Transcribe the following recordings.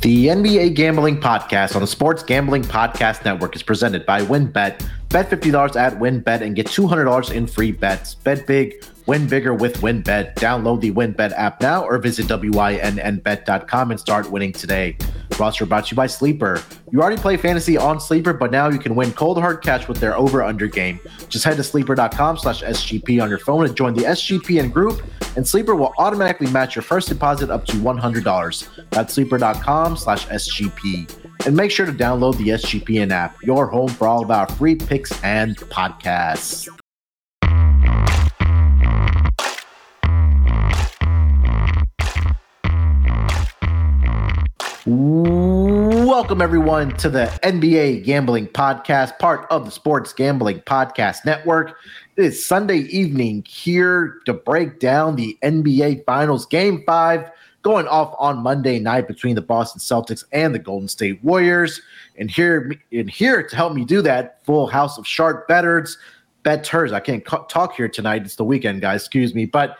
The NBA Gambling Podcast on the Sports Gambling Podcast Network is presented by WynnBET. Bet $50 at WynnBET and get $200 in free bets. Bet big, win bigger with WynnBET. Download the WynnBET app now or visit WYNNBet.com and start winning today. Roster brought to you by Sleeper. You already play fantasy on Sleeper, but now you can win cold hard cash with their over-under game. Just head to sleeper.com slash SGP on your phone and join the SGPN group, and Sleeper will automatically match your first deposit up to $100. That's sleeper.com slash SGP. And make sure to download the SGPN app, your home for all of our free picks and podcasts. Welcome, everyone, to the NBA Gambling Podcast, part of the Sports Gambling Podcast Network. It is Sunday evening here to break down the NBA Finals Game 5 going off on Monday night between the Boston Celtics and the Golden State Warriors. And here, and here to help me do that, full house of sharp betters, betters. I can't talk here tonight. It's the weekend, guys. Excuse me. But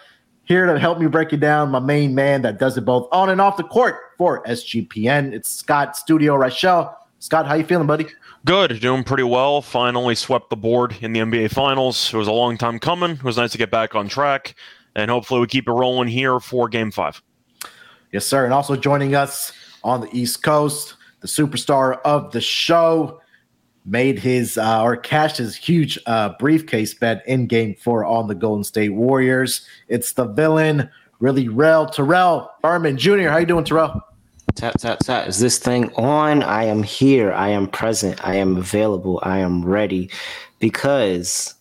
here to help me break it down, my main man that does it both on and off the court for SGPN. It's Scott Studio Reichel. Scott, how you feeling, buddy? Good, doing pretty well. Finally swept the board in the NBA Finals. It was a long time coming. It was nice to get back on track, and hopefully we keep it rolling here for Game Five. Yes, sir. And also joining us on the East Coast, the superstar of the show, made his uh, or cashed his huge uh, briefcase bet in game four on the Golden State Warriors. It's the villain, really real Terrell Furman Jr. How you doing, Terrell? Tap tap tap. Is this thing on? I am here. I am present. I am available. I am ready because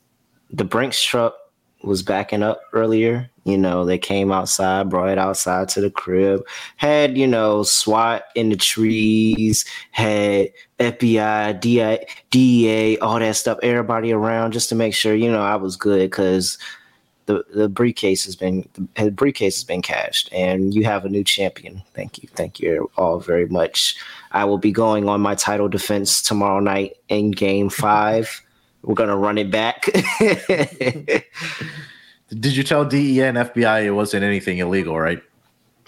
the Brinks truck was backing up earlier. You know, they came outside, brought it outside to the crib, had, you know, SWAT in the trees, had FBI, DI, DEA, all that stuff, everybody around just to make sure, you know, I was good because the, the briefcase has been the briefcase has been cashed and you have a new champion. Thank you. Thank you all very much. I will be going on my title defense tomorrow night in game five. We're gonna run it back. Did you tell DEA and FBI it wasn't anything illegal, right?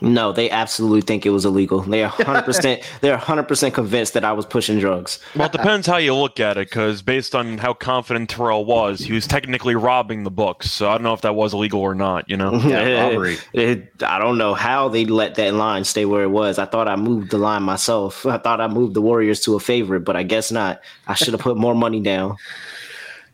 No, they absolutely think it was illegal. They are 100% they're 100% convinced that I was pushing drugs. Well, it depends how you look at it cuz based on how confident Terrell was, he was technically robbing the books. So I don't know if that was illegal or not, you know. Yeah, robbery. It, I don't know how they let that line stay where it was. I thought I moved the line myself. I thought I moved the Warriors to a favorite, but I guess not. I should have put more money down.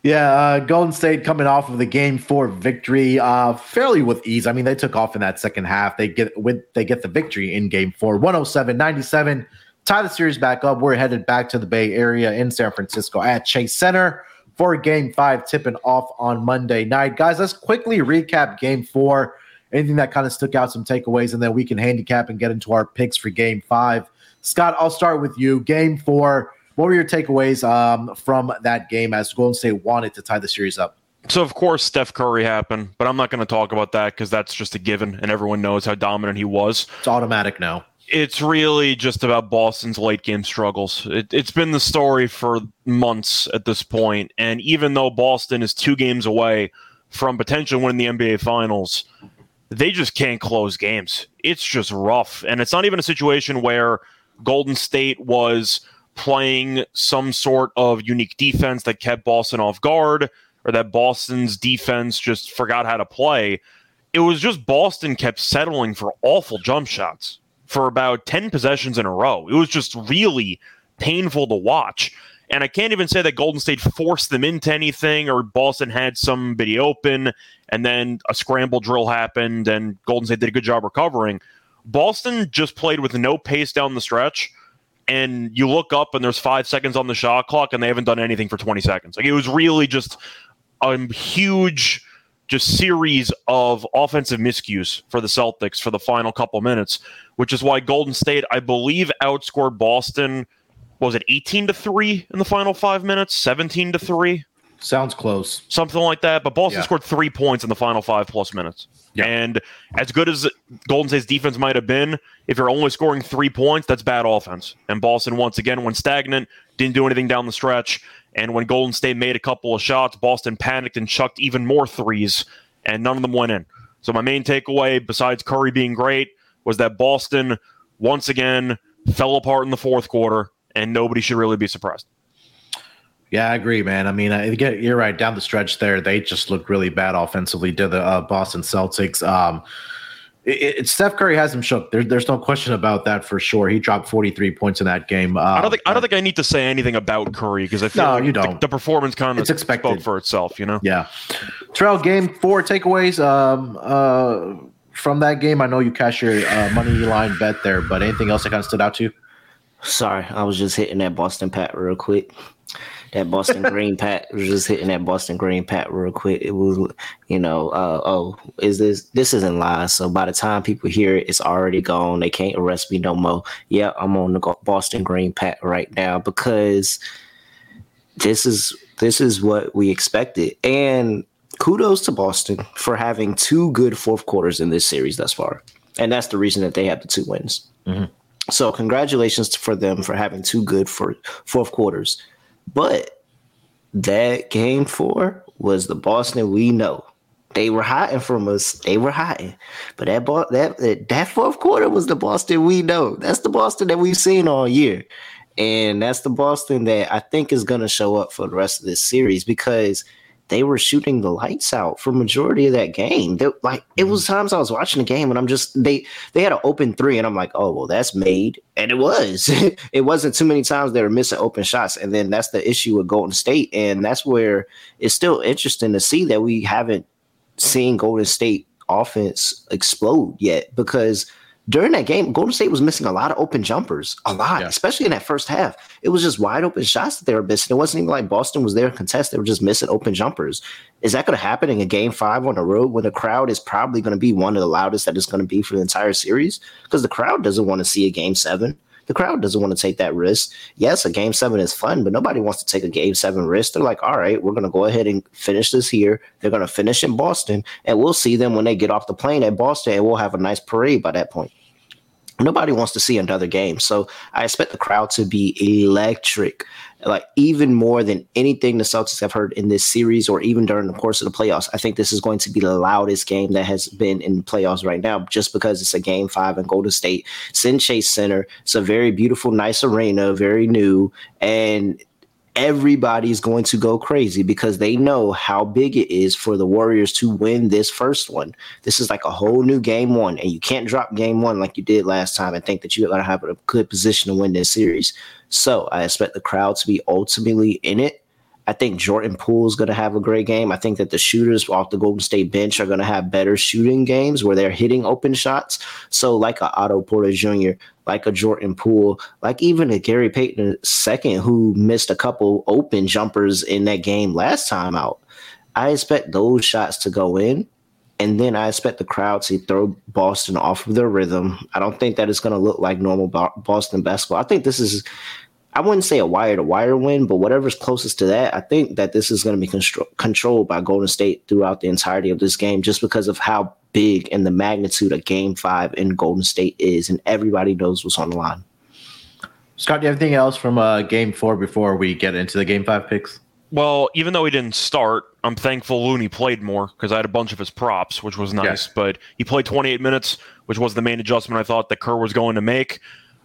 Yeah, uh, Golden State coming off of the game four victory, uh, fairly with ease. I mean, they took off in that second half. They get with they get the victory in game four, 107-97. Tie the series back up. We're headed back to the Bay Area in San Francisco at Chase Center for game five, tipping off on Monday night. Guys, let's quickly recap game four. Anything that kind of stuck out, some takeaways, and then we can handicap and get into our picks for game five. Scott, I'll start with you. Game four what were your takeaways um, from that game as Golden State wanted to tie the series up? So of course Steph Curry happened, but I'm not going to talk about that because that's just a given, and everyone knows how dominant he was. It's automatic now. It's really just about Boston's late game struggles. It, it's been the story for months at this point, and even though Boston is two games away from potentially winning the NBA Finals, they just can't close games. It's just rough, and it's not even a situation where Golden State was playing some sort of unique defense that kept Boston off guard or that Boston's defense just forgot how to play. It was just Boston kept settling for awful jump shots for about 10 possessions in a row. It was just really painful to watch. And I can't even say that Golden State forced them into anything or Boston had somebody open and then a scramble drill happened and Golden State did a good job recovering. Boston just played with no pace down the stretch and you look up and there's five seconds on the shot clock and they haven't done anything for 20 seconds. Like it was really just a huge just series of offensive miscues for the Celtics for the final couple minutes, which is why Golden State, I believe, outscored Boston. Was it 18 to 3 in the final five minutes? 17 to 3? Sounds close. Something like that. But Boston yeah. scored three points in the final five plus minutes. Yeah. And as good as Golden State's defense might have been, if you're only scoring three points, that's bad offense. And Boston, once again, went stagnant, didn't do anything down the stretch. And when Golden State made a couple of shots, Boston panicked and chucked even more threes, and none of them went in. So my main takeaway, besides Curry being great, was that Boston once again fell apart in the fourth quarter, and nobody should really be surprised. Yeah, I agree, man. I mean, I you're right. Down the stretch there, they just looked really bad offensively to the uh, Boston Celtics. Um, it, it, Steph Curry has him shook. There, there's no question about that for sure. He dropped 43 points in that game. Uh, I don't think I don't think I need to say anything about Curry because I feel no, like you don't. The, the performance kind of It's expected. spoke for itself. You know. Yeah. Terrell, game four takeaways um, uh, from that game. I know you cashed your uh, money line bet there, but anything else that kind of stood out to you? Sorry, I was just hitting that Boston Pat real quick. That Boston Green Pat was just hitting that Boston Green Pat real quick. It was, you know, uh, oh, is this this isn't live? So by the time people hear it, it's already gone. They can't arrest me no more. Yeah, I'm on the Boston Green Pat right now because this is this is what we expected. And kudos to Boston for having two good fourth quarters in this series thus far. And that's the reason that they have the two wins. Mhm. So congratulations for them for having two good for fourth quarters. But that game four was the Boston we know. They were hiding from us. They were hiding. But that that that fourth quarter was the Boston we know. That's the Boston that we've seen all year. And that's the Boston that I think is going to show up for the rest of this series because they were shooting the lights out for majority of that game. They, like it mm-hmm. was times I was watching the game and I'm just they they had an open three and I'm like, oh well, that's made, and it was. it wasn't too many times they were missing open shots, and then that's the issue with Golden State, and that's where it's still interesting to see that we haven't seen Golden State offense explode yet because during that game, Golden State was missing a lot of open jumpers, a lot, Yeah. especially in that first half. It was just wide open shots that they were missing. It wasn't even like Boston was there to contest. They were just missing open jumpers. Is that going to happen in a game five on the road when the crowd is probably going to be one of the loudest that it's going to be for the entire series? Because the crowd doesn't want to see a game seven. The crowd doesn't want to take that risk. Yes, a game seven is fun, but nobody wants to take a game seven risk. They're like, all right, we're going to go ahead and finish this here. They're going to finish in Boston, and we'll see them when they get off the plane at Boston, and we'll have a nice parade by that point. Nobody wants to see another game. So I expect the crowd to be electric, like even more than anything the Celtics have heard in this series or even during the course of the playoffs. I think this is going to be the loudest game that has been in the playoffs right now, just because it's a game five in Golden State, Sin Chase Center. It's a very beautiful, nice arena, very new. And everybody's going to go crazy because they know how big it is for the Warriors to win this first one. This is like a whole new game one, and you can't drop game one like you did last time and think that you're going to have a good position to win this series. So I expect the crowd to be ultimately in it. I think Jordan Poole is going to have a great game. I think that the shooters off the Golden State bench are going to have better shooting games where they're hitting open shots. So, like a Otto Porter Jr., like a Jordan Poole, like even a Gary Payton II, who missed a couple open jumpers in that game last time out. I expect those shots to go in. And then I expect the crowd to throw Boston off of their rhythm. I don't think that it's going to look like normal Boston basketball. I think this is I wouldn't say a wire to wire win, but whatever's closest to that, I think that this is going to be constro- controlled by Golden State throughout the entirety of this game, just because of how big and the magnitude of Game Five in Golden State is, and everybody knows what's on the line. Scott, do you have anything else from uh, game four before we get into the game five picks? Well, even though he didn't start, I'm thankful Looney played more because I had a bunch of his props, which was nice. But he played 28 minutes, which was the main adjustment I thought that Kerr was going to make.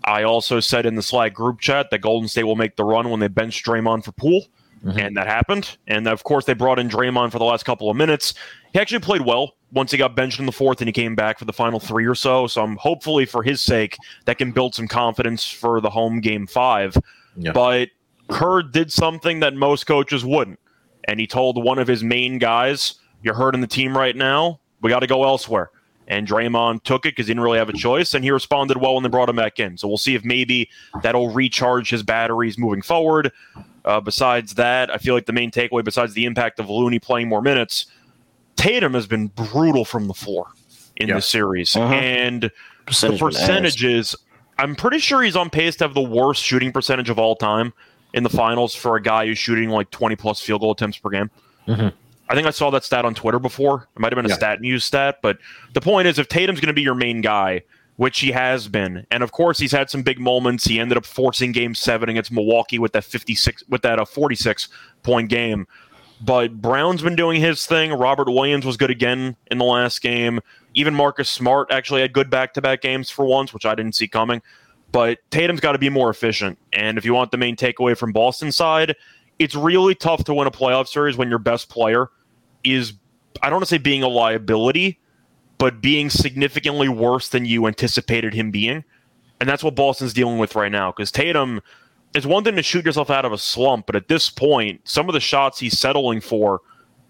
I also said in the Slack group chat that Golden State will make the run when they bench Draymond for Poole, Mhm. and that happened. And of course, they brought in Draymond for the last couple of minutes. He actually played well once he got benched in the fourth and he came back for the final three or so. So I'm hopefully for his sake that can build some confidence for the home game five. Yeah. But Kerr did something that most coaches wouldn't. And he told one of his main guys, You're hurting the team right now. We got to go elsewhere. And Draymond took it because he didn't really have a choice. And he responded well when they brought him back in. So we'll see if maybe that'll recharge his batteries moving forward. Uh, besides that, I feel like the main takeaway, besides the impact of Looney playing more minutes, Tatum has been brutal from the floor in Yeah. this series. Uh-huh. And Percentage the percentages, I'm pretty sure he's on pace to have the worst shooting percentage of all time in the finals for a guy who's shooting like 20 plus field goal attempts per game. Mhm. I think I saw that stat on Twitter before. It might have been a Yeah. stat news stat, but the point is if Tatum's going to be your main guy, which he has been, and of course he's had some big moments. He ended up forcing Game Seven against Milwaukee with that 56, with that uh, 46 point game. But Brown's been doing his thing. Robert Williams was good again in the last game. Even Marcus Smart actually had good back to back games for once, which I didn't see coming. But Tatum's got to be more efficient. And if you want the main takeaway from Boston side, it's really tough to win a playoff series when your best player is, I don't want to say being a liability, but being significantly worse than you anticipated him being. And that's what Boston's dealing with right now. Because Tatum, it's one thing to shoot yourself out of a slump, but at this point, some of the shots he's settling for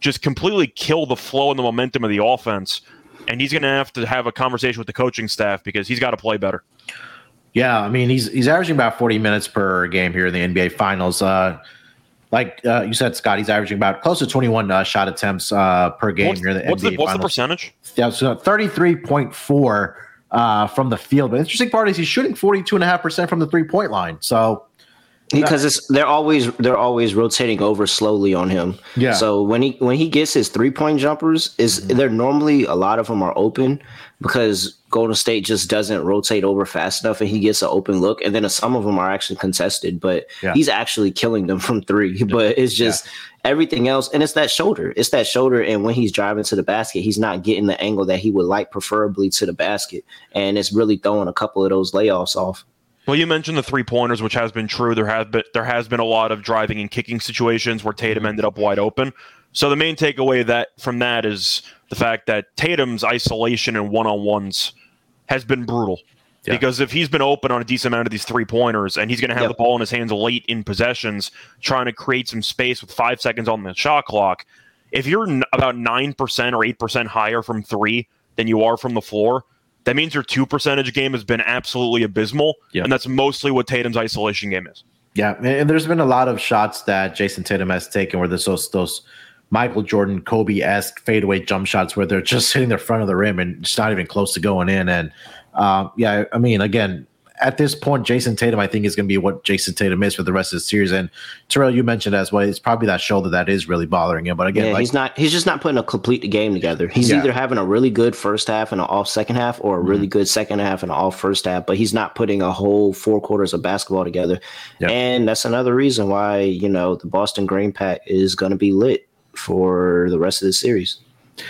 just completely kill the flow and the momentum of the offense. And he's going to have to have a conversation with the coaching staff because he's got to play better. Yeah, I mean he's he's averaging about 40 minutes per game here in the NBA Finals. Uh, like uh, you said, Scott, he's averaging about close to 21 uh, shot attempts uh, per game What's, in the what's NBA the, what's the percentage? Yeah, so 33.4 uh, from the field. But the interesting part is he's shooting 42.5% from the three point line. So because it's they're always they're always rotating over slowly on him. Yeah. So when he when he gets his three point jumpers, is mm-hmm. they're normally a lot of them are open because Golden State just doesn't rotate over fast enough, and he gets an open look, and then some of them are actually contested, but Yeah. he's actually killing them from three. But it's just everything else, and it's that shoulder, it's that shoulder, and when he's driving to the basket, he's not getting the angle that he would like, preferably to the basket, and it's really throwing a couple of those layups off. Well, you mentioned the three pointers, which has been true. There has been there has been a lot of driving and kicking situations where Tatum ended up wide open. So the main takeaway that from that is the fact that Tatum's isolation and one on ones has been brutal. Yeah. Because if he's been open on a decent amount of these three pointers and he's going to have Yep. the ball in his hands late in possessions, trying to create some space with five seconds on the shot clock, if you're n- about 9% or 8% higher from three than you are from the floor, that means your two percentage game has been absolutely abysmal. Yeah. And that's mostly what Tatum's isolation game is. Yeah, and and there's been a lot of shots that Jayson Tatum has taken where there's those those Michael Jordan, Kobe esque fadeaway jump shots where they're just hitting the front of the rim and it's not even close to going in. And um, yeah, I mean, again, at this point, Jayson Tatum, I think, is going to be what Jayson Tatum is for the rest of the series. And Terrell, you mentioned as well, it's probably that shoulder that is really bothering him. But again, Yeah, like, he's not. He's just not putting a complete game together. He's Yeah. either having a really good first half and an off second half, or a Mm-hmm. really good second half and an off first half. But he's not putting a whole four quarters of basketball together. Yep. And that's another reason why you know the Boston Green Pack is going to be lit for the rest of the series.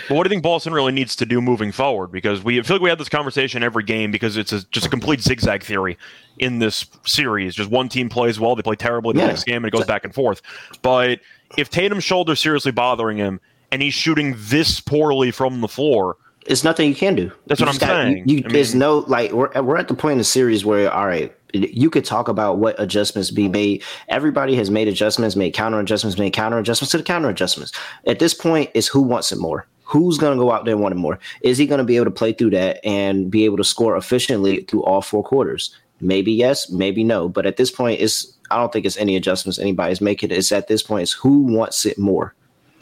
But what do you think Boston really needs to do moving forward? Because we I feel like we have this conversation every game because it's a, just a complete zigzag theory in this series. Just one team plays well, they play terribly the Yeah. next game, and it goes back and forth. But if Tatum's shoulder seriously bothering him and he's shooting this poorly from the floor, It's nothing you can do. That's You what I'm gotta- saying. You, you- I there's no like we're we're at the point in the series where all right, you could talk about what adjustments be made. Everybody has made adjustments, made counter adjustments, made counter adjustments to the counter adjustments. At this point, it's who wants it more. Who's going to go out there wanting more? Is he going to be able to play through that and be able to score efficiently through all four quarters? Maybe yes, maybe no. But at this point, it's I don't think it's any adjustments anybody's making. It's at this point, it's who wants it more.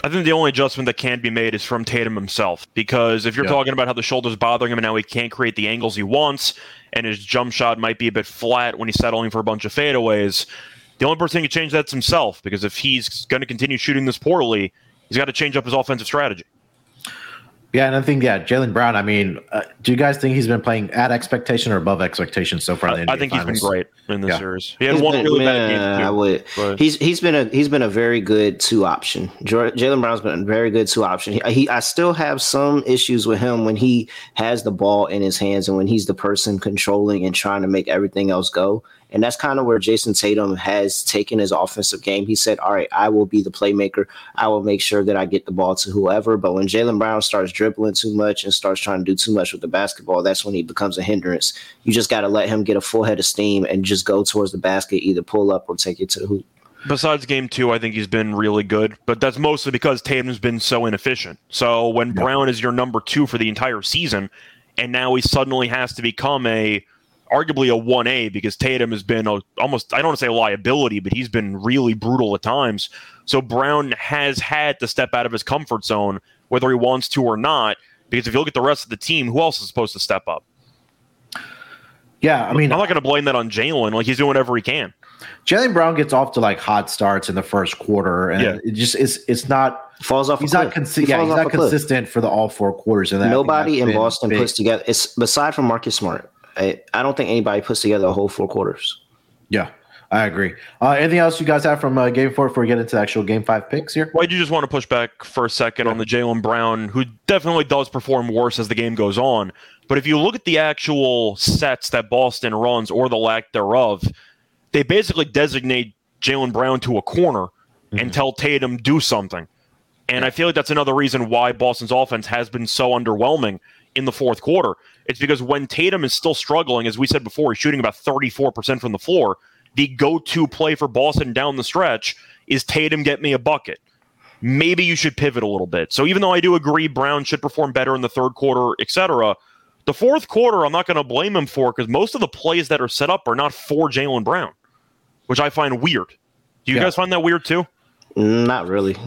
I think the only adjustment that can be made is from Tatum himself. Because if you're Yeah. talking about how the shoulder's bothering him and now he can't create the angles he wants, and his jump shot might be a bit flat when he's settling for a bunch of fadeaways, the only person who can change that's himself. Because if he's going to continue shooting this poorly, he's got to change up his offensive strategy. Yeah, and I think yeah, Jaylen Brown. I mean, uh, do you guys think he's been playing at expectation or above expectation so far? in the I, I think Finals? he's been great in this Yeah. series. He had He's one been- really bad man, game. I too. would. But- He's he's been a he's been a very good two option. Jaylen Brown's been a very good two option. He, he I still have some issues with him when he has the ball in his hands and when he's the person controlling and trying to make everything else go. And that's kind of where Jayson Tatum has taken his offensive game. He said, "All right, I will be the playmaker. I will make sure that I get the ball to whoever." But when Jaylen Brown starts dribbling too much and starts trying to do too much with the basketball, that's when he becomes a hindrance. You just got to let him get a full head of steam and just go towards the basket, either pull up or take it to the hoop. Besides game two, I think he's been really good, but that's mostly because Tatum's been so inefficient. So when Brown is your number two for the entire season, and now he suddenly has to become a arguably a 1A because Tatum has been a, almost, I don't want to say a liability, but he's been really brutal at times. So Brown has had to step out of his comfort zone, whether he wants to or not, because if you look at the rest of the team, who else is supposed to step up? Yeah, I mean, I'm not going to blame that on Jaylen. Like he's doing whatever he can. Jaylen Brown gets off to like hot starts in the first quarter, and Yeah. it just it's it's not Falls off. he's a not cliff. consi- He yeah he's not a cliff. consistent for the all four quarters. And that, Nobody in been Boston big. puts together. It's beside from Marcus Smart. I, I don't think anybody puts together a whole four quarters. Yeah. I agree. Uh, anything else you guys have from uh, Game Four before we get into actual Game Five picks here? Well, I you just want to push back for a second yeah. on the Jaylen Brown, who definitely does perform worse as the game goes on. But if you look at the actual sets that Boston runs or the lack thereof, they basically designate Jaylen Brown to a corner mm-hmm. and tell Tatum do something. And I feel like that's another reason why Boston's offense has been so underwhelming in the fourth quarter. It's because when Tatum is still struggling, as we said before, he's shooting about 34% from the floor the go to play for Boston down the stretch is Tatum get me a bucket. Maybe you should pivot a little bit. So even though I do agree Brown should perform better in the third quarter, etc., the fourth quarter I'm not going to blame him for because most of the plays that are set up are not for Jaylen Brown, which I find weird. Do you yeah. guys find that weird too? Not really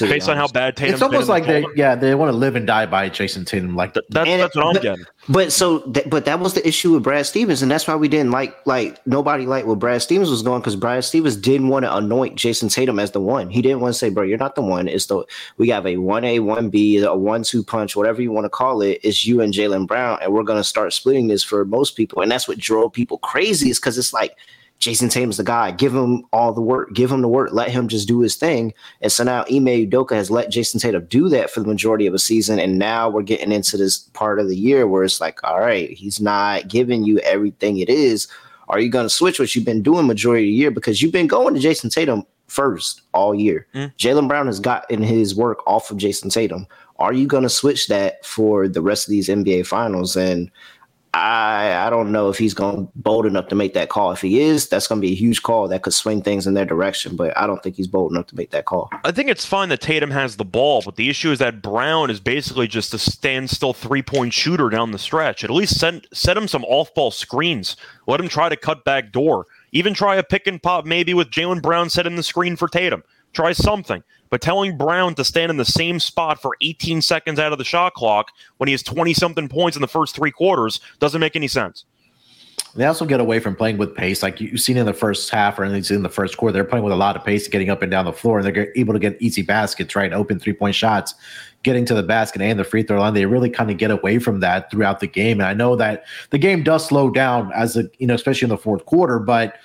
based on how bad Tatum. It's almost like they, yeah, they want to live and die by Jayson Tatum. Like that, that's, that's what I'm but, getting. But so, th- but that was the issue with Brad Stevens, and that's why we didn't like like nobody liked what Brad Stevens was going because Brad Stevens didn't want to anoint Jayson Tatum as the one. He didn't want to say, "Bro, you're not the one." It's the we have a one A, one B, a one two punch, whatever you want to call it. It's you and Jalen Brown, and we're gonna start splitting this for most people, and that's what drove people crazy. Is because it's like Jayson Tatum's the guy. Give him all the work. Give him the work. Let him just do his thing. And so now Ime Udoka has let Jayson Tatum do that for the majority of a season. And now we're getting into this part of the year where it's like, all right, he's not giving you everything it is. Are you going to switch what you've been doing majority of the year? Because you've been going to Jayson Tatum first all year. Mm. Jaylen Brown has gotten his work off of Jayson Tatum. Are you going to switch that for the rest of these NBA finals? And I I don't know if he's going bold enough to make that call. If he is, that's going to be a huge call that could swing things in their direction. But I don't think he's bold enough to make that call. I think it's fine that Tatum has the ball, but the issue is that Brown is basically just a standstill three point shooter down the stretch. At least send set him some off ball screens. Let him try to cut back door. Even try a pick and pop maybe with Jaylen Brown setting the screen for Tatum. Try something. But telling Brown to stand in the same spot for 18 seconds out of the shot clock when he has 20 something points in the first three quarters doesn't make any sense. They also get away from playing with pace, like you've seen in the first half or in the first quarter. They're playing with a lot of pace, getting up and down the floor, and they're able to get easy baskets, right? Open three point shots, getting to the basket and the free throw line. They really kind of get away from that throughout the game. And I know that the game does slow down as a you know, especially in the fourth quarter, but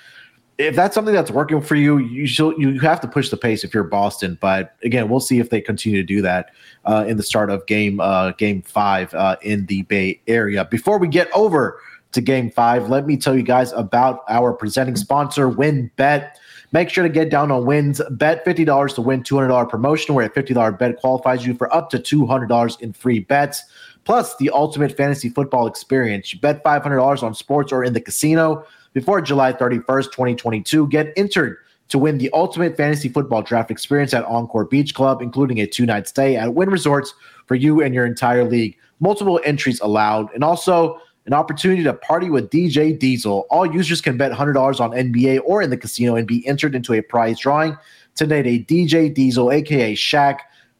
if that's something that's working for you, you should, you have to push the pace if you're Boston. But again, we'll see if they continue to do that uh, in the start of game uh, game five uh, in the Bay Area. Before we get over to game five, let me tell you guys about our presenting sponsor, WynnBET. Make sure to get down on wins. Bet $50 to win $200 promotion, where a $50 bet qualifies you for up to $200 in free bets. Plus, the ultimate fantasy football experience. You bet $500 on sports or in the casino before July 31st, 2022. Get entered to win the ultimate fantasy football draft experience at Encore Beach Club, including a two night stay at Wynn Resorts for you and your entire league. Multiple entries allowed, and also an opportunity to party with DJ Diesel. All users can bet $100 on NBA or in the casino and be entered into a prize drawing to date a DJ Diesel, aka Shaq,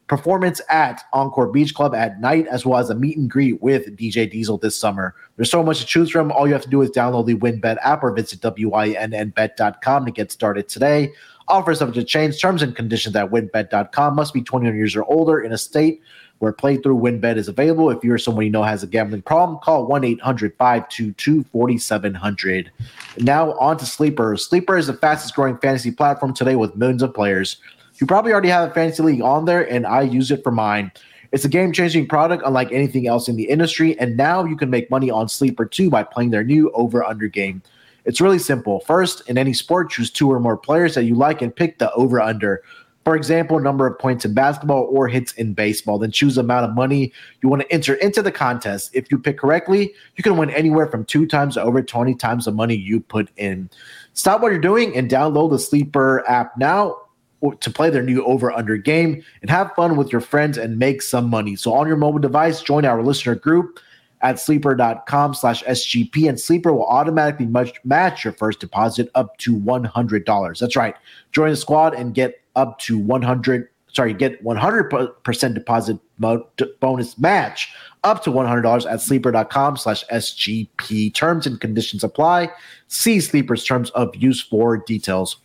performance at Encore Beach Club at night, as well as a meet and greet with DJ Diesel this summer. There's so much to choose from. All you have to do is download the WynnBET app or visit WYNNBet.com to get started today. Offers subject to change. Terms and conditions at WynnBET.com Must be 21 years or older in a state where playthrough WynnBET is available. If you're someone you know has a gambling problem, call 1 800 522 4700. Now, on to Sleeper. Sleeper is the fastest growing fantasy platform today with millions of players. You probably already have a fantasy league on there, and I use it for mine. It's a game changing product unlike anything else in the industry, and now you can make money on Sleeper too by playing their new over under game. It's really simple. First, in any sport, choose two or more players that you like and pick the over under. For example, number of points in basketball or hits in baseball. Then choose the amount of money you want to enter into the contest. If you pick correctly, you can win anywhere from two times to over 20 times the money you put in. Stop what you're doing and download the Sleeper app now to play their new over under game and have fun with your friends and make some money. So on your mobile device, join our listener group at sleeper.com slash SGP and Sleeper will automatically match your first deposit up to $100. That's right. Join the squad and get up to 100 sorry, get 100% deposit bonus match up to $100 at sleeper.com slash SGP. Terms and conditions apply. See Sleeper's terms of use for details.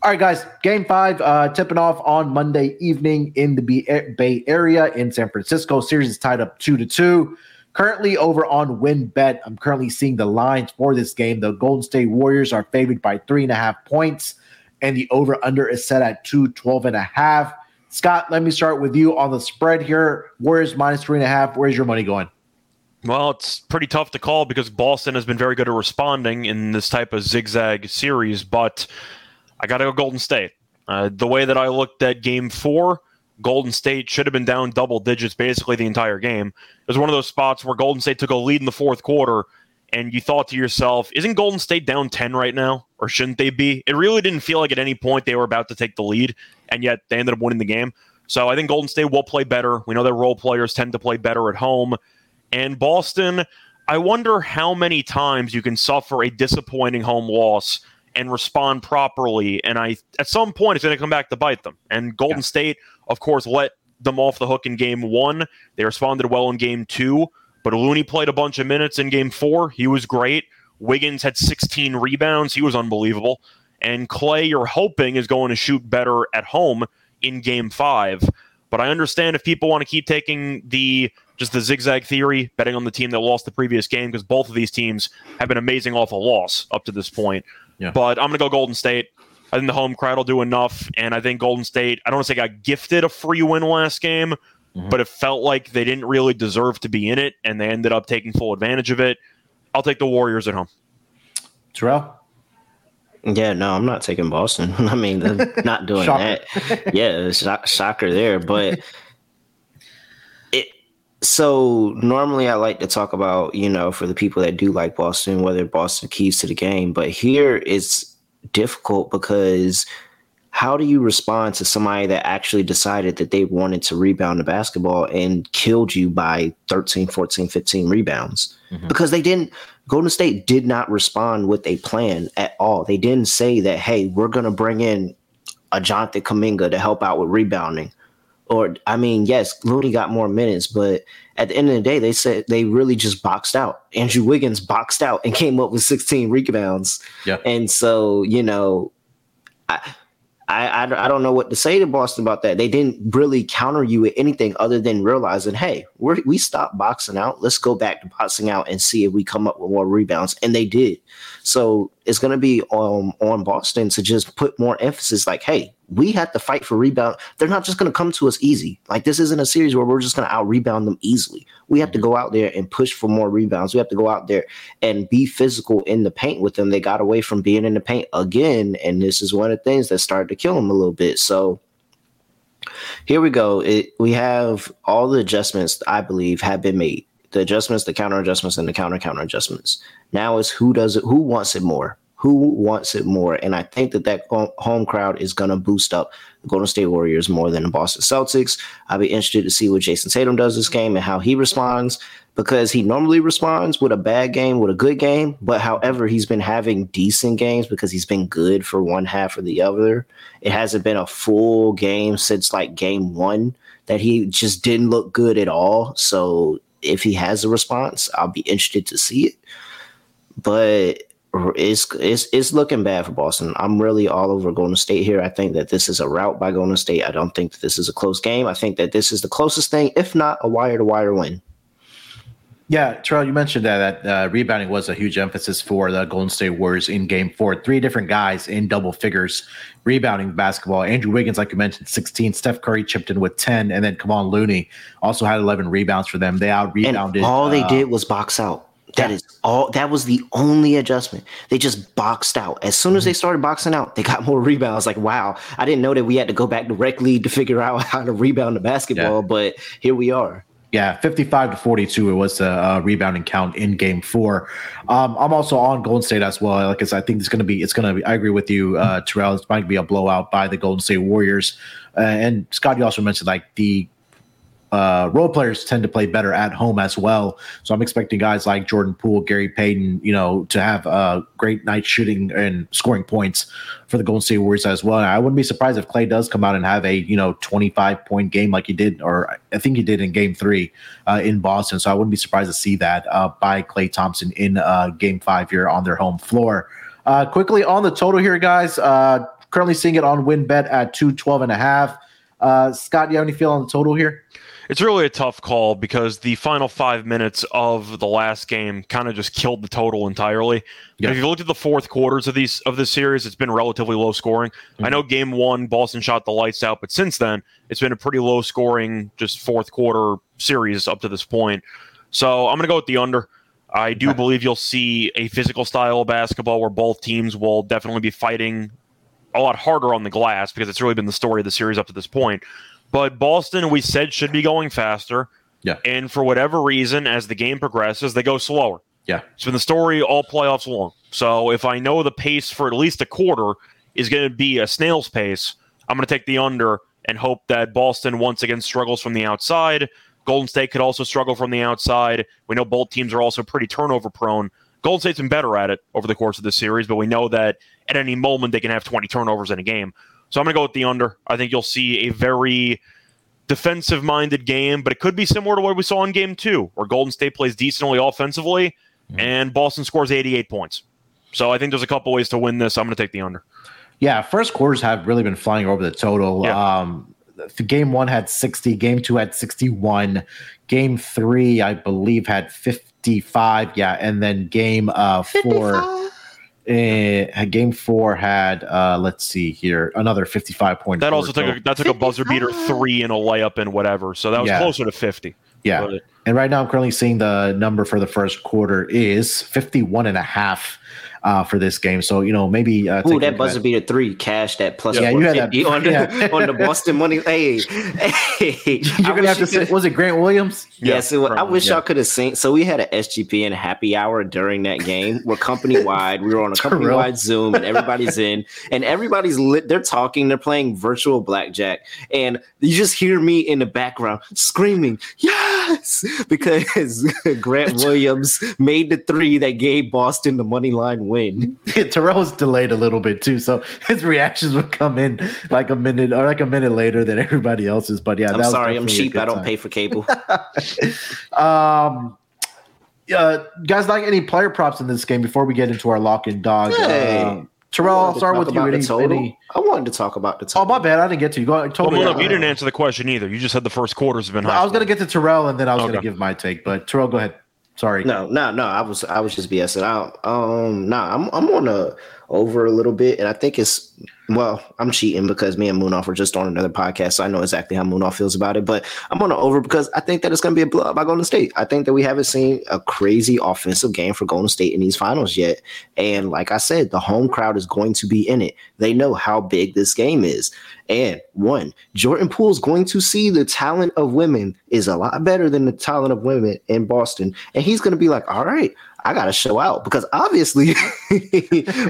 All right, guys. Game five uh, tipping off on Monday evening in the Bay Area in San Francisco. Series is tied up two to two. Currently over on WynnBET, I'm currently seeing the lines for this game. The Golden State Warriors are favored by three and a half points, and the over under is set at 212 and a half. Scott, let me start with you on the spread here. Warriors minus three and a half. Where's your money going? Well, it's pretty tough to call because Boston has been very good at responding in this type of zigzag series, but I got to go Golden State. Uh, the way that I looked at game four, Golden State should have been down double digits basically the entire game. It was one of those spots where Golden State took a lead in the fourth quarter, and you thought to yourself, isn't Golden State down 10 right now? Or shouldn't they be? It really didn't feel like at any point they were about to take the lead, and yet they ended up winning the game. So I think Golden State will play better. We know their role players tend to play better at home. And Boston, I wonder how many times you can suffer a disappointing home loss and respond properly. And I, at some point, it's going to come back to bite them. And Golden yeah. State, of course, let them off the hook in game one. They responded well in game two, but Looney played a bunch of minutes in game four. He was great. Wiggins had 16 rebounds. He was unbelievable. And Klay, you're hoping, is going to shoot better at home in game five. But I understand if people want to keep taking the just the zigzag theory, betting on the team that lost the previous game, because both of these teams have been amazing off a loss up to this point. Yeah. But I'm going to go Golden State. I think the home crowd will do enough. And I think Golden State, I don't want to say got gifted a free win last game, mm-hmm. but it felt like they didn't really deserve to be in it, and they ended up taking full advantage of it. I'll take the Warriors at home. Terrell? Yeah, no, I'm not taking Boston. I mean, not doing that. Yeah, shocker there. But so normally I like to talk about, you know, for the people that do like Boston, whether Boston keys to the game, but here it's difficult because how do you respond to somebody that actually decided that they wanted to rebound the basketball and killed you by 13, 14, 15 rebounds? Mm-hmm. Because they didn't Golden State did not respond with a plan at all. They didn't say that, hey, we're gonna bring in a Jonathan Kuminga to help out with rebounding or I mean, yes, Looney got more minutes, but at the end of the day, they said they really just boxed out. Andrew Wiggins boxed out and came up with 16 rebounds. Yeah. And so, you know, I, I, I, don't know what to say to Boston about that. They didn't really counter you with anything other than realizing, hey, we we stopped boxing out. Let's go back to boxing out and see if we come up with more rebounds. And they did. So it's going to be um, on Boston to just put more emphasis like, hey, we have to fight for rebound. They're not just going to come to us easy. Like this isn't a series where we're just going to out rebound them easily. We have to mm-hmm. go out there and push for more rebounds. We have to go out there and be physical in the paint with them. They got away from being in the paint again, and this is one of the things that started to kill them a little bit. So here we go. It, we have all the adjustments I believe have been made. The adjustments, the counter adjustments, and the counter counter adjustments. Now is who does it? Who wants it more? who wants it more. And I think that that home crowd is going to boost up the Golden State Warriors more than the Boston Celtics. I'll be interested to see what Jayson Tatum does this game and how he responds because he normally responds with a bad game, with a good game. But however, he's been having decent games because he's been good for one half or the other. It hasn't been a full game since like game one that he just didn't look good at all. So if he has a response, I'll be interested to see it. But it's it's it's looking bad for Boston. I'm really all over Golden State here. I think that this is a route by Golden State. I don't think that this is a close game. I think that this is the closest thing, if not a wire to wire win. Yeah, Terrell, you mentioned that that uh, rebounding was a huge emphasis for the Golden State Warriors in Game Four. Three different guys in double figures rebounding basketball. Andrew Wiggins, like you mentioned, 16. Steph Curry chipped in with 10, and then Kevon Looney also had 11 rebounds for them. They out rebounded. All they uh, did was box out. That is all. That was the only adjustment. They just boxed out. As soon as they mm-hmm. started boxing out, they got more rebounds. Like, wow, I didn't know that we had to go back directly to figure out how to rebound the basketball, yeah. but here we are. Yeah, 55 to 42. It was a, rebounding count in game four. Um, I'm also on Golden State as well. Like I said, I think it's going to be, it's going to be, I agree with you, uh, Terrell. It's going to be a blowout by the Golden State Warriors. Uh, and Scott, you also mentioned like the uh, role players tend to play better at home as well. So I'm expecting guys like Jordan Poole, Gary Payton, you know, to have a great night shooting and scoring points for the Golden State Warriors as well. And I wouldn't be surprised if Klay does come out and have a you know 25 point game like he did, or I think he did in Game Three uh, in Boston. So I wouldn't be surprised to see that uh, by Klay Thompson in uh, Game Five here on their home floor. Uh, quickly on the total here, guys. Uh, currently seeing it on WynnBET at 212 and a half. Uh, Scott, do you have any feel on the total here? It's really a tough call because the final five minutes of the last game kind of just killed the total entirely. Yeah. If you looked at the fourth quarters of these of this series, it's been relatively low scoring. Mm-hmm. I know game one, Boston shot the lights out, but since then, it's been a pretty low scoring, just fourth quarter series up to this point. So I'm going to go with the under. I do Okay. believe you'll see a physical style of basketball where both teams will definitely be fighting a lot harder on the glass because it's really been the story of the series up to this point. But Boston, we said, should be going faster. Yeah. And for whatever reason, as the game progresses, they go slower. Yeah. It's been the story all playoffs long. So if I know the pace for at least a quarter is going to be a snail's pace, I'm going to take the under and hope that Boston once again struggles from the outside. Golden State could also struggle from the outside. We know both teams are also pretty turnover prone. Golden State's been better at it over the course of the series, but we know that at any moment they can have 20 turnovers in a game. So I'm going to go with the under. I think you'll see a very defensive minded game, but it could be similar to what we saw in game two, where Golden State plays decently offensively and Boston scores 88 points. So I think there's a couple ways to win this. I'm going to take the under. Yeah, first quarters have really been flying over the total. Yeah. Um, game one had 60, game two had 61, game three, I believe, had 55. Yeah, and then game uh, four. Uh, game four had uh, let's see here another 55 point That also took a, that took a buzzer beater three and a layup and whatever. So that was Yeah. closer to 50. yeah But- and right now i'm currently seeing the number for the first quarter is 51 and a half uh, for this game so you know maybe uh, take a Ooh, that at buzzer beater three cash that plus Yeah, you had that- on the yeah. on the Boston money. Hey, hey, you're gonna have to say was it grant williams Yes, it was, I wish yeah. y'all could have seen. So we had an SGP and happy hour during that game. We're company wide. We were on a company wide Zoom, and everybody's in, and everybody's lit. They're talking. They're playing virtual blackjack, and you just hear me in the background screaming, "Yes!" because Grant Williams made the three that gave Boston the money line win. Terrell was delayed a little bit too, so his reactions would come in like a minute or like a minute later than everybody else's. But yeah, I'm that was sorry, I'm cheap. I don't time. pay for cable. Um, uh, guys, like any player props in this game before we get into our lock and dog? Hey. Uh, Terrell, I'll start with you. about Any, any- I wanted to talk about the oh, total. my bad. I didn't get to you. Go Well, totally. no, uh, you didn't answer the question either. You just said the first quarters have been high. I was going to get to Terrell, and then I was going to give my take. But Terrell, go ahead. Sorry. No, no, no. I was I was just BSing out. Um, nah, I'm I'm on a over a little bit, and I think it's well, I'm cheating because me and Munaf were just on another podcast, so I know exactly how Munaf feels about it. But I'm on a over because I think that it's going to be a blowout by Golden State. I think that we haven't seen a crazy offensive game for Golden State in these finals yet, and like I said, the home crowd is going to be in it. They know how big this game is. And one, Jordan Poole is going to see the talent of women is a lot better than the talent of women in Boston. And he's going to be like, all right, I got to show out because obviously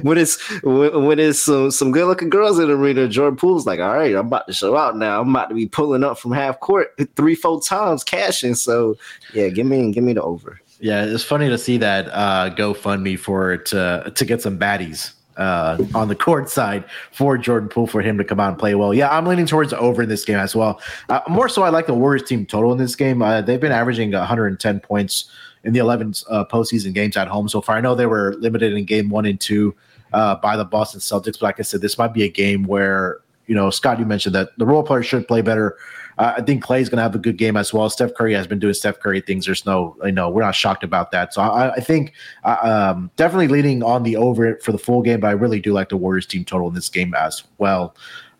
when it's when, it's some, some good looking girls in the arena, Jordan Poole's like, all right, I'm about to show out now. I'm about to be pulling up from half court three, four times cashing. So yeah, give me, give me the over. Yeah, it's funny to see that uh, GoFundMe for to to get some baddies uh, on the court side for Jordan Poole for him to come out and play well. Yeah, I'm leaning towards over in this game as well. Uh, more so, I like the Warriors team total in this game. Uh, they've been averaging 110 points in the 11 uh, postseason games at home so far. I know they were limited in game one and two uh, by the Boston Celtics, but like I said, this might be a game where you know Scott, you mentioned that the role players should play better. Uh, I think Klay's going to have a good game as well. Steph Curry has been doing Steph Curry things. There's no, you know, we're not shocked about that. So I, I think uh, um, definitely leading on the over for the full game, but I really do like the Warriors team total in this game as well.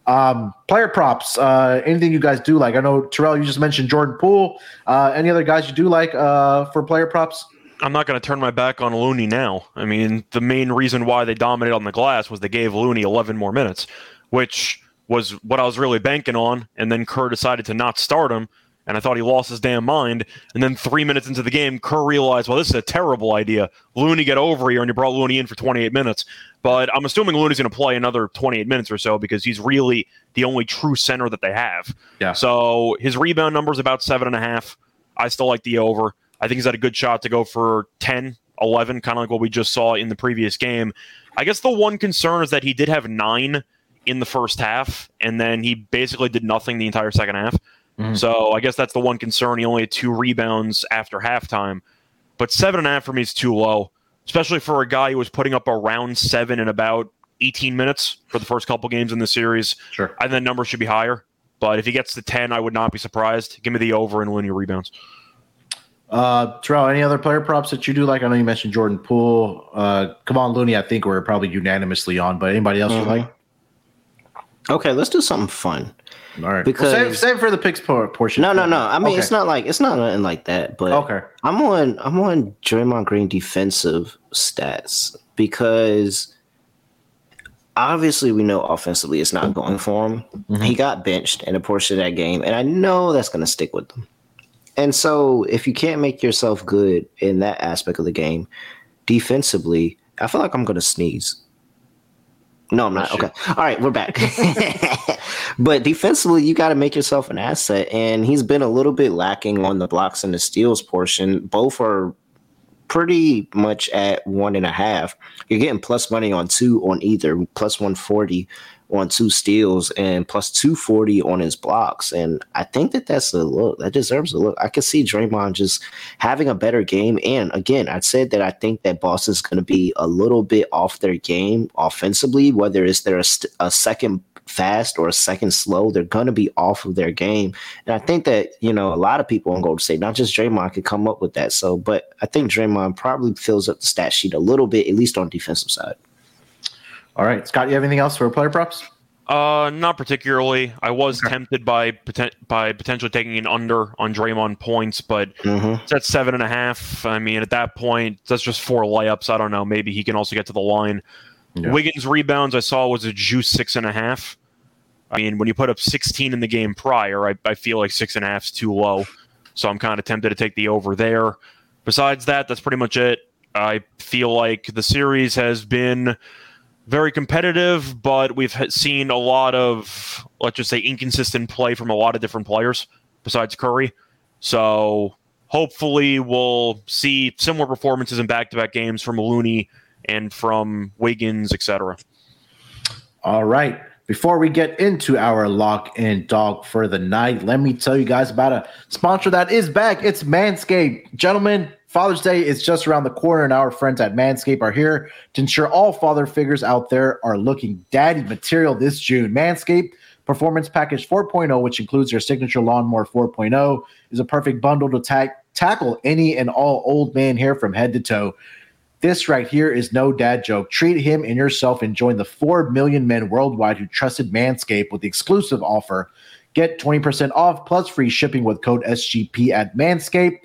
Um, player props, uh, anything you guys do like? I know Terrell, you just mentioned Jordan Poole. Uh, any other guys you do like uh, for player props? I'm not going to turn my back on Looney now. I mean, the main reason why they dominated on the glass was they gave Looney 11 more minutes, which was what I was really banking on. And then Kerr decided to not start him, and I thought he lost his damn mind. And then three minutes into the game, Kerr realized, well, this is a terrible idea. Looney get over here, and you brought Looney in for 28 minutes. But I'm assuming Looney's going to play another 28 minutes or so because he's really the only true center that they have. Yeah. So his rebound number is about seven and a half. I still like the over. I think he's had a good shot to go for 10, 11, kind of like what we just saw in the previous game. I guess the one concern is that he did have nine in the first half, and then he basically did nothing the entire second half. Mhm. So I guess that's the one concern. He only had two rebounds after halftime. But seven and a half for me is too low, especially for a guy who was putting up around seven in about 18 minutes for the first couple games in the series. Sure. I think that number should be higher. But if he gets to 10, I would not be surprised. Give me the over in Looney rebounds. Uh, Terrell, any other player props that you do like? I know you mentioned Jordan Poole. Uh, come on, Looney. I think we're probably unanimously on, but anybody else mm-hmm. you like? Okay, let's do something fun. All right, because well, save, save for the picks portion. No, no, no. I mean, okay. it's not like it's not nothing like that. But okay, I'm on I'm on Draymond Green defensive stats because obviously we know offensively it's not going for him. Mm-hmm. He got benched in a portion of that game, and I know that's going to stick with them. And so, if you can't make yourself good in that aspect of the game, defensively, I feel like I'm going to sneeze. No, I'm not. Okay. All right, we're back. but defensively, you got to make yourself an asset. And he's been a little bit lacking on the blocks and the steals portion. Both are pretty much at one and a half. You're getting plus money on two on either, plus 140 on two steals and plus 240 on his blocks. And I think that that's a look that deserves a look. I can see Draymond just having a better game. And again, I said that I think that Boston's going to be a little bit off their game offensively, whether it's their a, a second fast or a second slow, they're going to be off of their game. And I think that, you know, a lot of people on Golden State, not just Draymond, could come up with that. So, but I think Draymond probably fills up the stat sheet a little bit, at least on defensive side. All right, Scott, you have anything else for player props? Uh, not particularly. I was okay. tempted by poten- by potentially taking an under on Draymond points, but mm-hmm. it's at seven and a half. I mean, at that point, that's just four layups. I don't know. Maybe he can also get to the line. Yeah. Wiggins rebounds I saw was a juice six and a half. I mean, when you put up 16 in the game prior, I, I feel like six and a half is too low. So I'm kind of tempted to take the over there. Besides that, that's pretty much it. I feel like the series has been very competitive, but we've seen a lot of, let's just say, inconsistent play from a lot of different players besides Curry. So hopefully we'll see similar performances in back-to-back games from Looney and from Wiggins, etc. All right. Before we get into our lock and dog for the night, let me tell you guys about a sponsor that is back. It's Manscaped. Gentlemen, Father's Day is just around the corner, and our friends at Manscaped are here to ensure all father figures out there are looking daddy material this June. Manscaped Performance Package 4.0, which includes their signature lawnmower 4.0, is a perfect bundle to ta- tackle any and all old man hair from head to toe. This right here is no dad joke. Treat him and yourself and join the 4 million men worldwide who trusted Manscaped with the exclusive offer. Get 20% off plus free shipping with code SGP at Manscaped.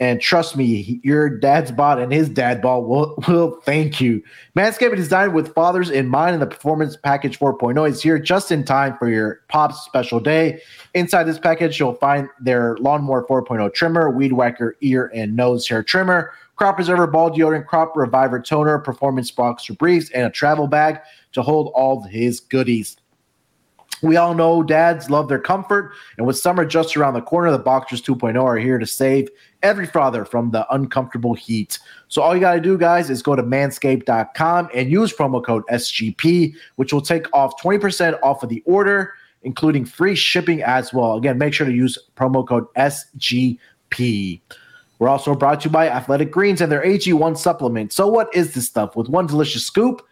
And trust me, your dad's bot and his dad bot will, will thank you. Manscaped is designed with fathers in mind, and the Performance Package 4.0 is here just in time for your Pop's special day. Inside this package, you'll find their Lawnmower 4.0 trimmer, Weed Whacker ear and nose hair trimmer, Crop Preserver Ball Deodorant, Crop Reviver Toner, Performance Boxer Briefs, and a travel bag to hold all his goodies. We all know dads love their comfort, and with summer just around the corner, the Boxers 2.0 are here to save every father from the uncomfortable heat. So all you got to do, guys, is go to manscaped.com and use promo code SGP, which will take off 20% off of the order, including free shipping as well. Again, make sure to use promo code SGP. We're also brought to you by Athletic Greens and their AG1 supplement. So, what is this stuff? With one delicious scoop,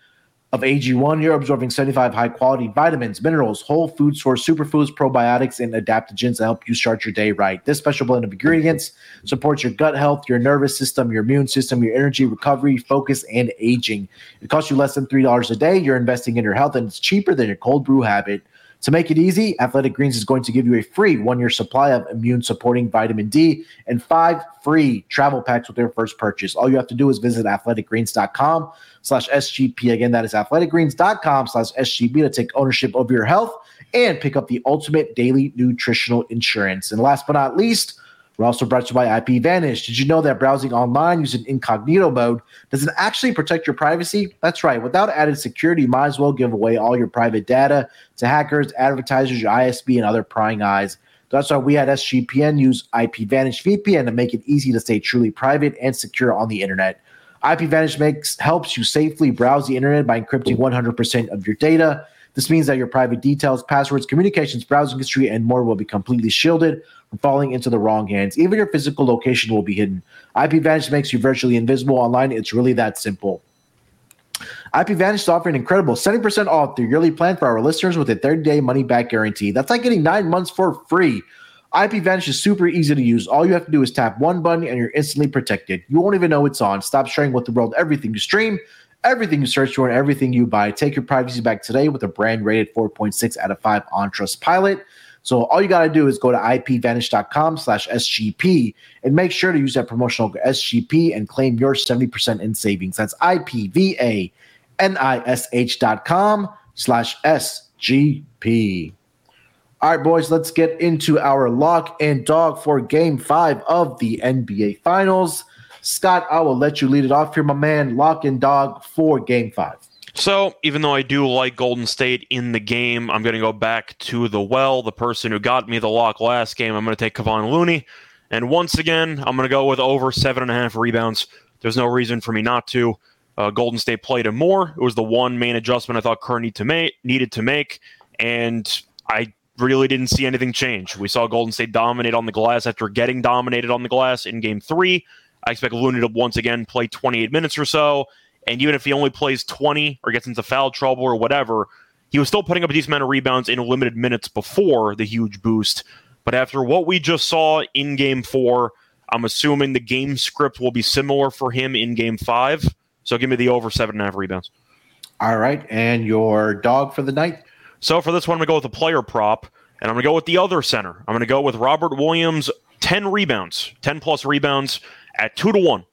of AG1, you're absorbing 75 high quality vitamins, minerals, whole food source, superfoods, probiotics, and adaptogens to help you start your day right. This special blend of ingredients supports your gut health, your nervous system, your immune system, your energy, recovery, focus, and aging. It costs you less than $3 a day. You're investing in your health, and it's cheaper than your cold brew habit. To make it easy, Athletic Greens is going to give you a free one year supply of immune supporting vitamin D and five free travel packs with your first purchase. All you have to do is visit athleticgreens.com slash SGP. Again, that is athleticgreens.com slash SGP to take ownership of your health and pick up the ultimate daily nutritional insurance. And last but not least, we're also brought to you by IP Vanish. Did you know that browsing online using incognito mode doesn't actually protect your privacy? That's right. Without added security, you might as well give away all your private data to hackers, advertisers, your ISP, and other prying eyes. That's why we at SGPN use IP Vanish VPN to make it easy to stay truly private and secure on the internet. IP Vanish makes helps you safely browse the internet by encrypting 100% of your data. This means that your private details, passwords, communications, browsing history, and more will be completely shielded from falling into the wrong hands. Even your physical location will be hidden. IP Vanish makes you virtually invisible online. It's really that simple. IP Vanish is offering incredible 70% off their yearly plan for our listeners with a 30 day money back guarantee. That's like getting nine months for free. IP Vanish is super easy to use. All you have to do is tap one button and you're instantly protected. You won't even know it's on. Stop sharing with the world everything you stream, everything you search for, and everything you buy. Take your privacy back today with a brand rated 4.6 out of 5 on Trustpilot. So all you got to do is go to ipvanish.com slash SGP and make sure to use that promotional SGP and claim your 70% in savings. That's I-P-V-A-N-I-S-H dot com slash SGP. All right, boys, let's get into our lock and dog for game five of the NBA Finals. Scott, I will let you lead it off here, my man. Lock and dog for game five. So, even though I do like Golden State in the game, I'm going to go back to the well, the person who got me the lock last game. I'm going to take Kevon Looney. And once again, I'm going to go with over seven and a half rebounds. There's no reason for me not to. Uh, Golden State played him more. It was the one main adjustment I thought Kerr need to needed to make. And I really didn't see anything change. We saw Golden State dominate on the glass after getting dominated on the glass in game three. I expect Looney to once again play 28 minutes or so and even if he only plays 20 or gets into foul trouble or whatever, he was still putting up a decent amount of rebounds in limited minutes before the huge boost. But after what we just saw in game four, I'm assuming the game script will be similar for him in game five. So give me the over seven and a half rebounds. All right. And your dog for the night? So for this one, I'm going to go with a player prop, and I'm going to go with the other center. I'm going to go with Robert Williams, 10 rebounds, 10 plus rebounds at two to one.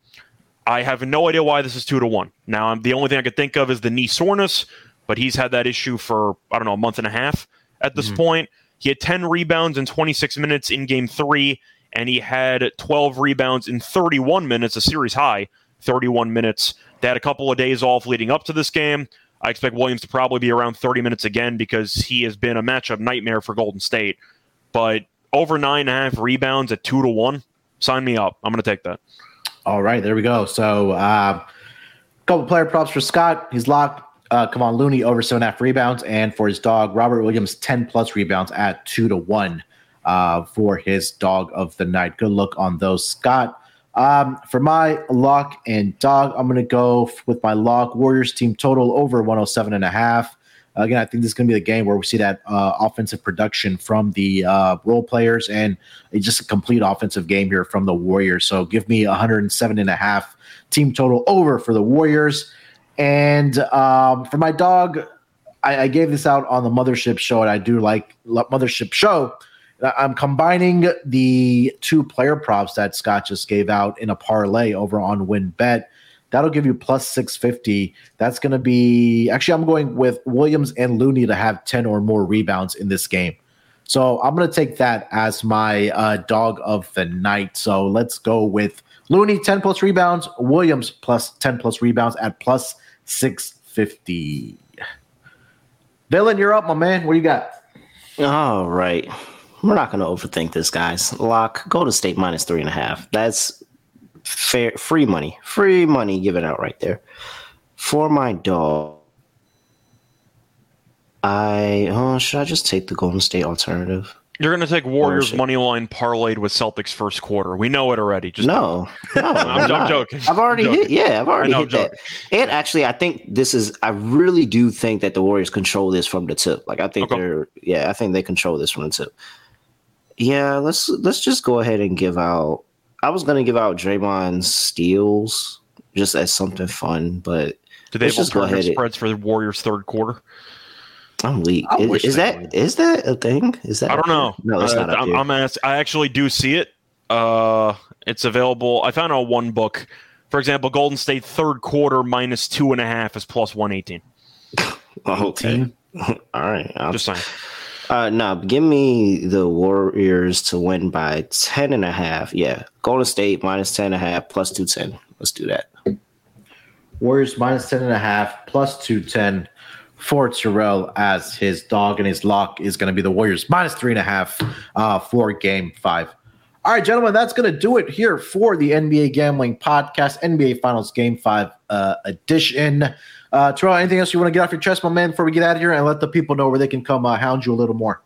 I have no idea why this is two to one. Now, I'm, the only thing I could think of is the knee soreness, but he's had that issue for I don't know a month and a half at this mm-hmm. point. He had 10 rebounds in 26 minutes in game three, and he had 12 rebounds in 31 minutes, a series high, 31 minutes. They had a couple of days off leading up to this game. I expect Williams to probably be around 30 minutes again because he has been a matchup nightmare for Golden State. But over nine and a half rebounds at two to one, sign me up. I'm going to take that. All right, there we go. So, a uh, couple player props for Scott. He's locked. Uh, Kevon Looney over seven and a half rebounds, and for his dog Robert Williams, ten plus rebounds at two to one uh, for his dog of the night. Good look on those, Scott. Um, for my lock and dog, I'm going to go with my lock Warriors team total over 107 and a half. Again, I think this is going to be the game where we see that uh, offensive production from the uh, role players and just a complete offensive game here from the Warriors. So give me 107 and a half team total over for the Warriors. And um, for my dog, I, I, gave this out on the Mothership show, and I do like Mothership show. I'm combining the two player props that Scott just gave out in a parlay over on WynnBET. That'll give you plus 650. That's going to be actually, I'm going with Williams and Looney to have 10 or more rebounds in this game. So I'm going to take that as my uh, dog of the night. So let's go with Looney 10 plus rebounds, Williams plus 10 plus rebounds at plus 650. Dylan, you're up, my man. What do you got? All right. We're not going to overthink this, guys. Lock, Golden State minus three and a half. That's fair free money, free money given out right there. For my dog, I oh, should I just take the Golden State alternative? You're going to take Warriors money line parlayed with Celtics first quarter. We know it already. Just no, no, I'm, I'm, joking. I've already hit. Yeah, I've already hit that. And actually, I think this is. I really do think that the Warriors control this from the tip. Like I think okay. they're. Yeah, I think they control this from the tip. Yeah, let's let's just go ahead and give out I was gonna give out Draymond steals just as something fun, but do they have just go ahead spreads for the Warriors third quarter? I'm weak. Is, is that would. is that a thing? Is that I don't know. No, it's uh, not. I'm, I'm asked, I actually do see it. Uh, it's available. I found on one book. For example, Golden State third quarter minus two and a half is plus one eighteen. okay. All right. I'll, just saying. Uh, no, give me the Warriors to win by 10 and a half. Yeah. Golden State minus 10 and a half plus 210. Let's do that. Warriors minus 10 and a half plus 210 for Terrell as his dog and his lock is going to be the Warriors minus three and a half uh, for game five. All right, gentlemen, that's going to do it here for the NBA Gambling Podcast, NBA Finals Game 5 uh, edition. Uh, Terrell, anything else you want to get off your chest, my man, before we get out of here and let the people know where they can come uh, hound you a little more?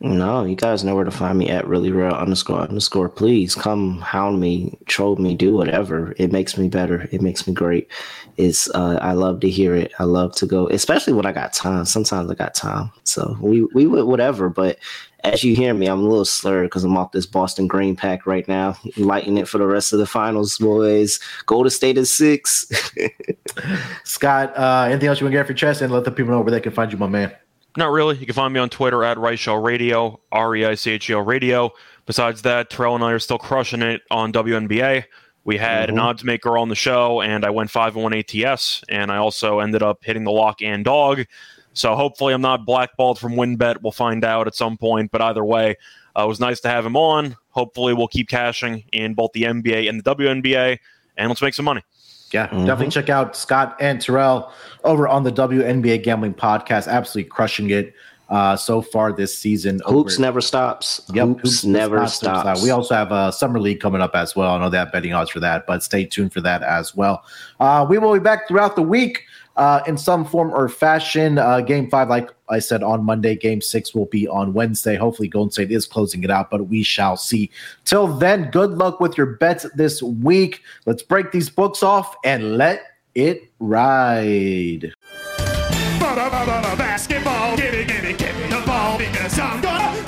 No, you guys know where to find me at really real underscore underscore. Please come hound me, troll me, do whatever. It makes me better. It makes me great. It's uh, I love to hear it. I love to go, especially when I got time. Sometimes I got time, so we we whatever. But as you hear me, I'm a little slurred because I'm off this Boston Green pack right now, lighting it for the rest of the finals, boys. Go to state of six. Scott, uh, anything else you want to get off your chest and let the people know where they can find you, my man? Not really. You can find me on Twitter at Reichel Radio, R E I C H E L Radio. Besides that, Terrell and I are still crushing it on WNBA. We had mm-hmm. an odds maker on the show, and I went five and one ATS, and I also ended up hitting the lock and dog. So hopefully, I'm not blackballed from WynnBET. We'll find out at some point. But either way, uh, it was nice to have him on. Hopefully, we'll keep cashing in both the NBA and the WNBA, and let's make some money. Yeah, mm-hmm. definitely check out Scott and Terrell over on the WNBA Gambling Podcast. Absolutely crushing it uh, so far this season. Hoops over. never stops. Yep, hoops, hoops never stops. stops. We also have a summer league coming up as well. I know that betting odds for that, but stay tuned for that as well. Uh, we will be back throughout the week uh, in some form or fashion. Uh, game five, like I said on Monday, game six will be on Wednesday. Hopefully, Golden State is closing it out, but we shall see. Till then, good luck with your bets this week. Let's break these books off and let it ride. Basketball, me the ball because I'm gonna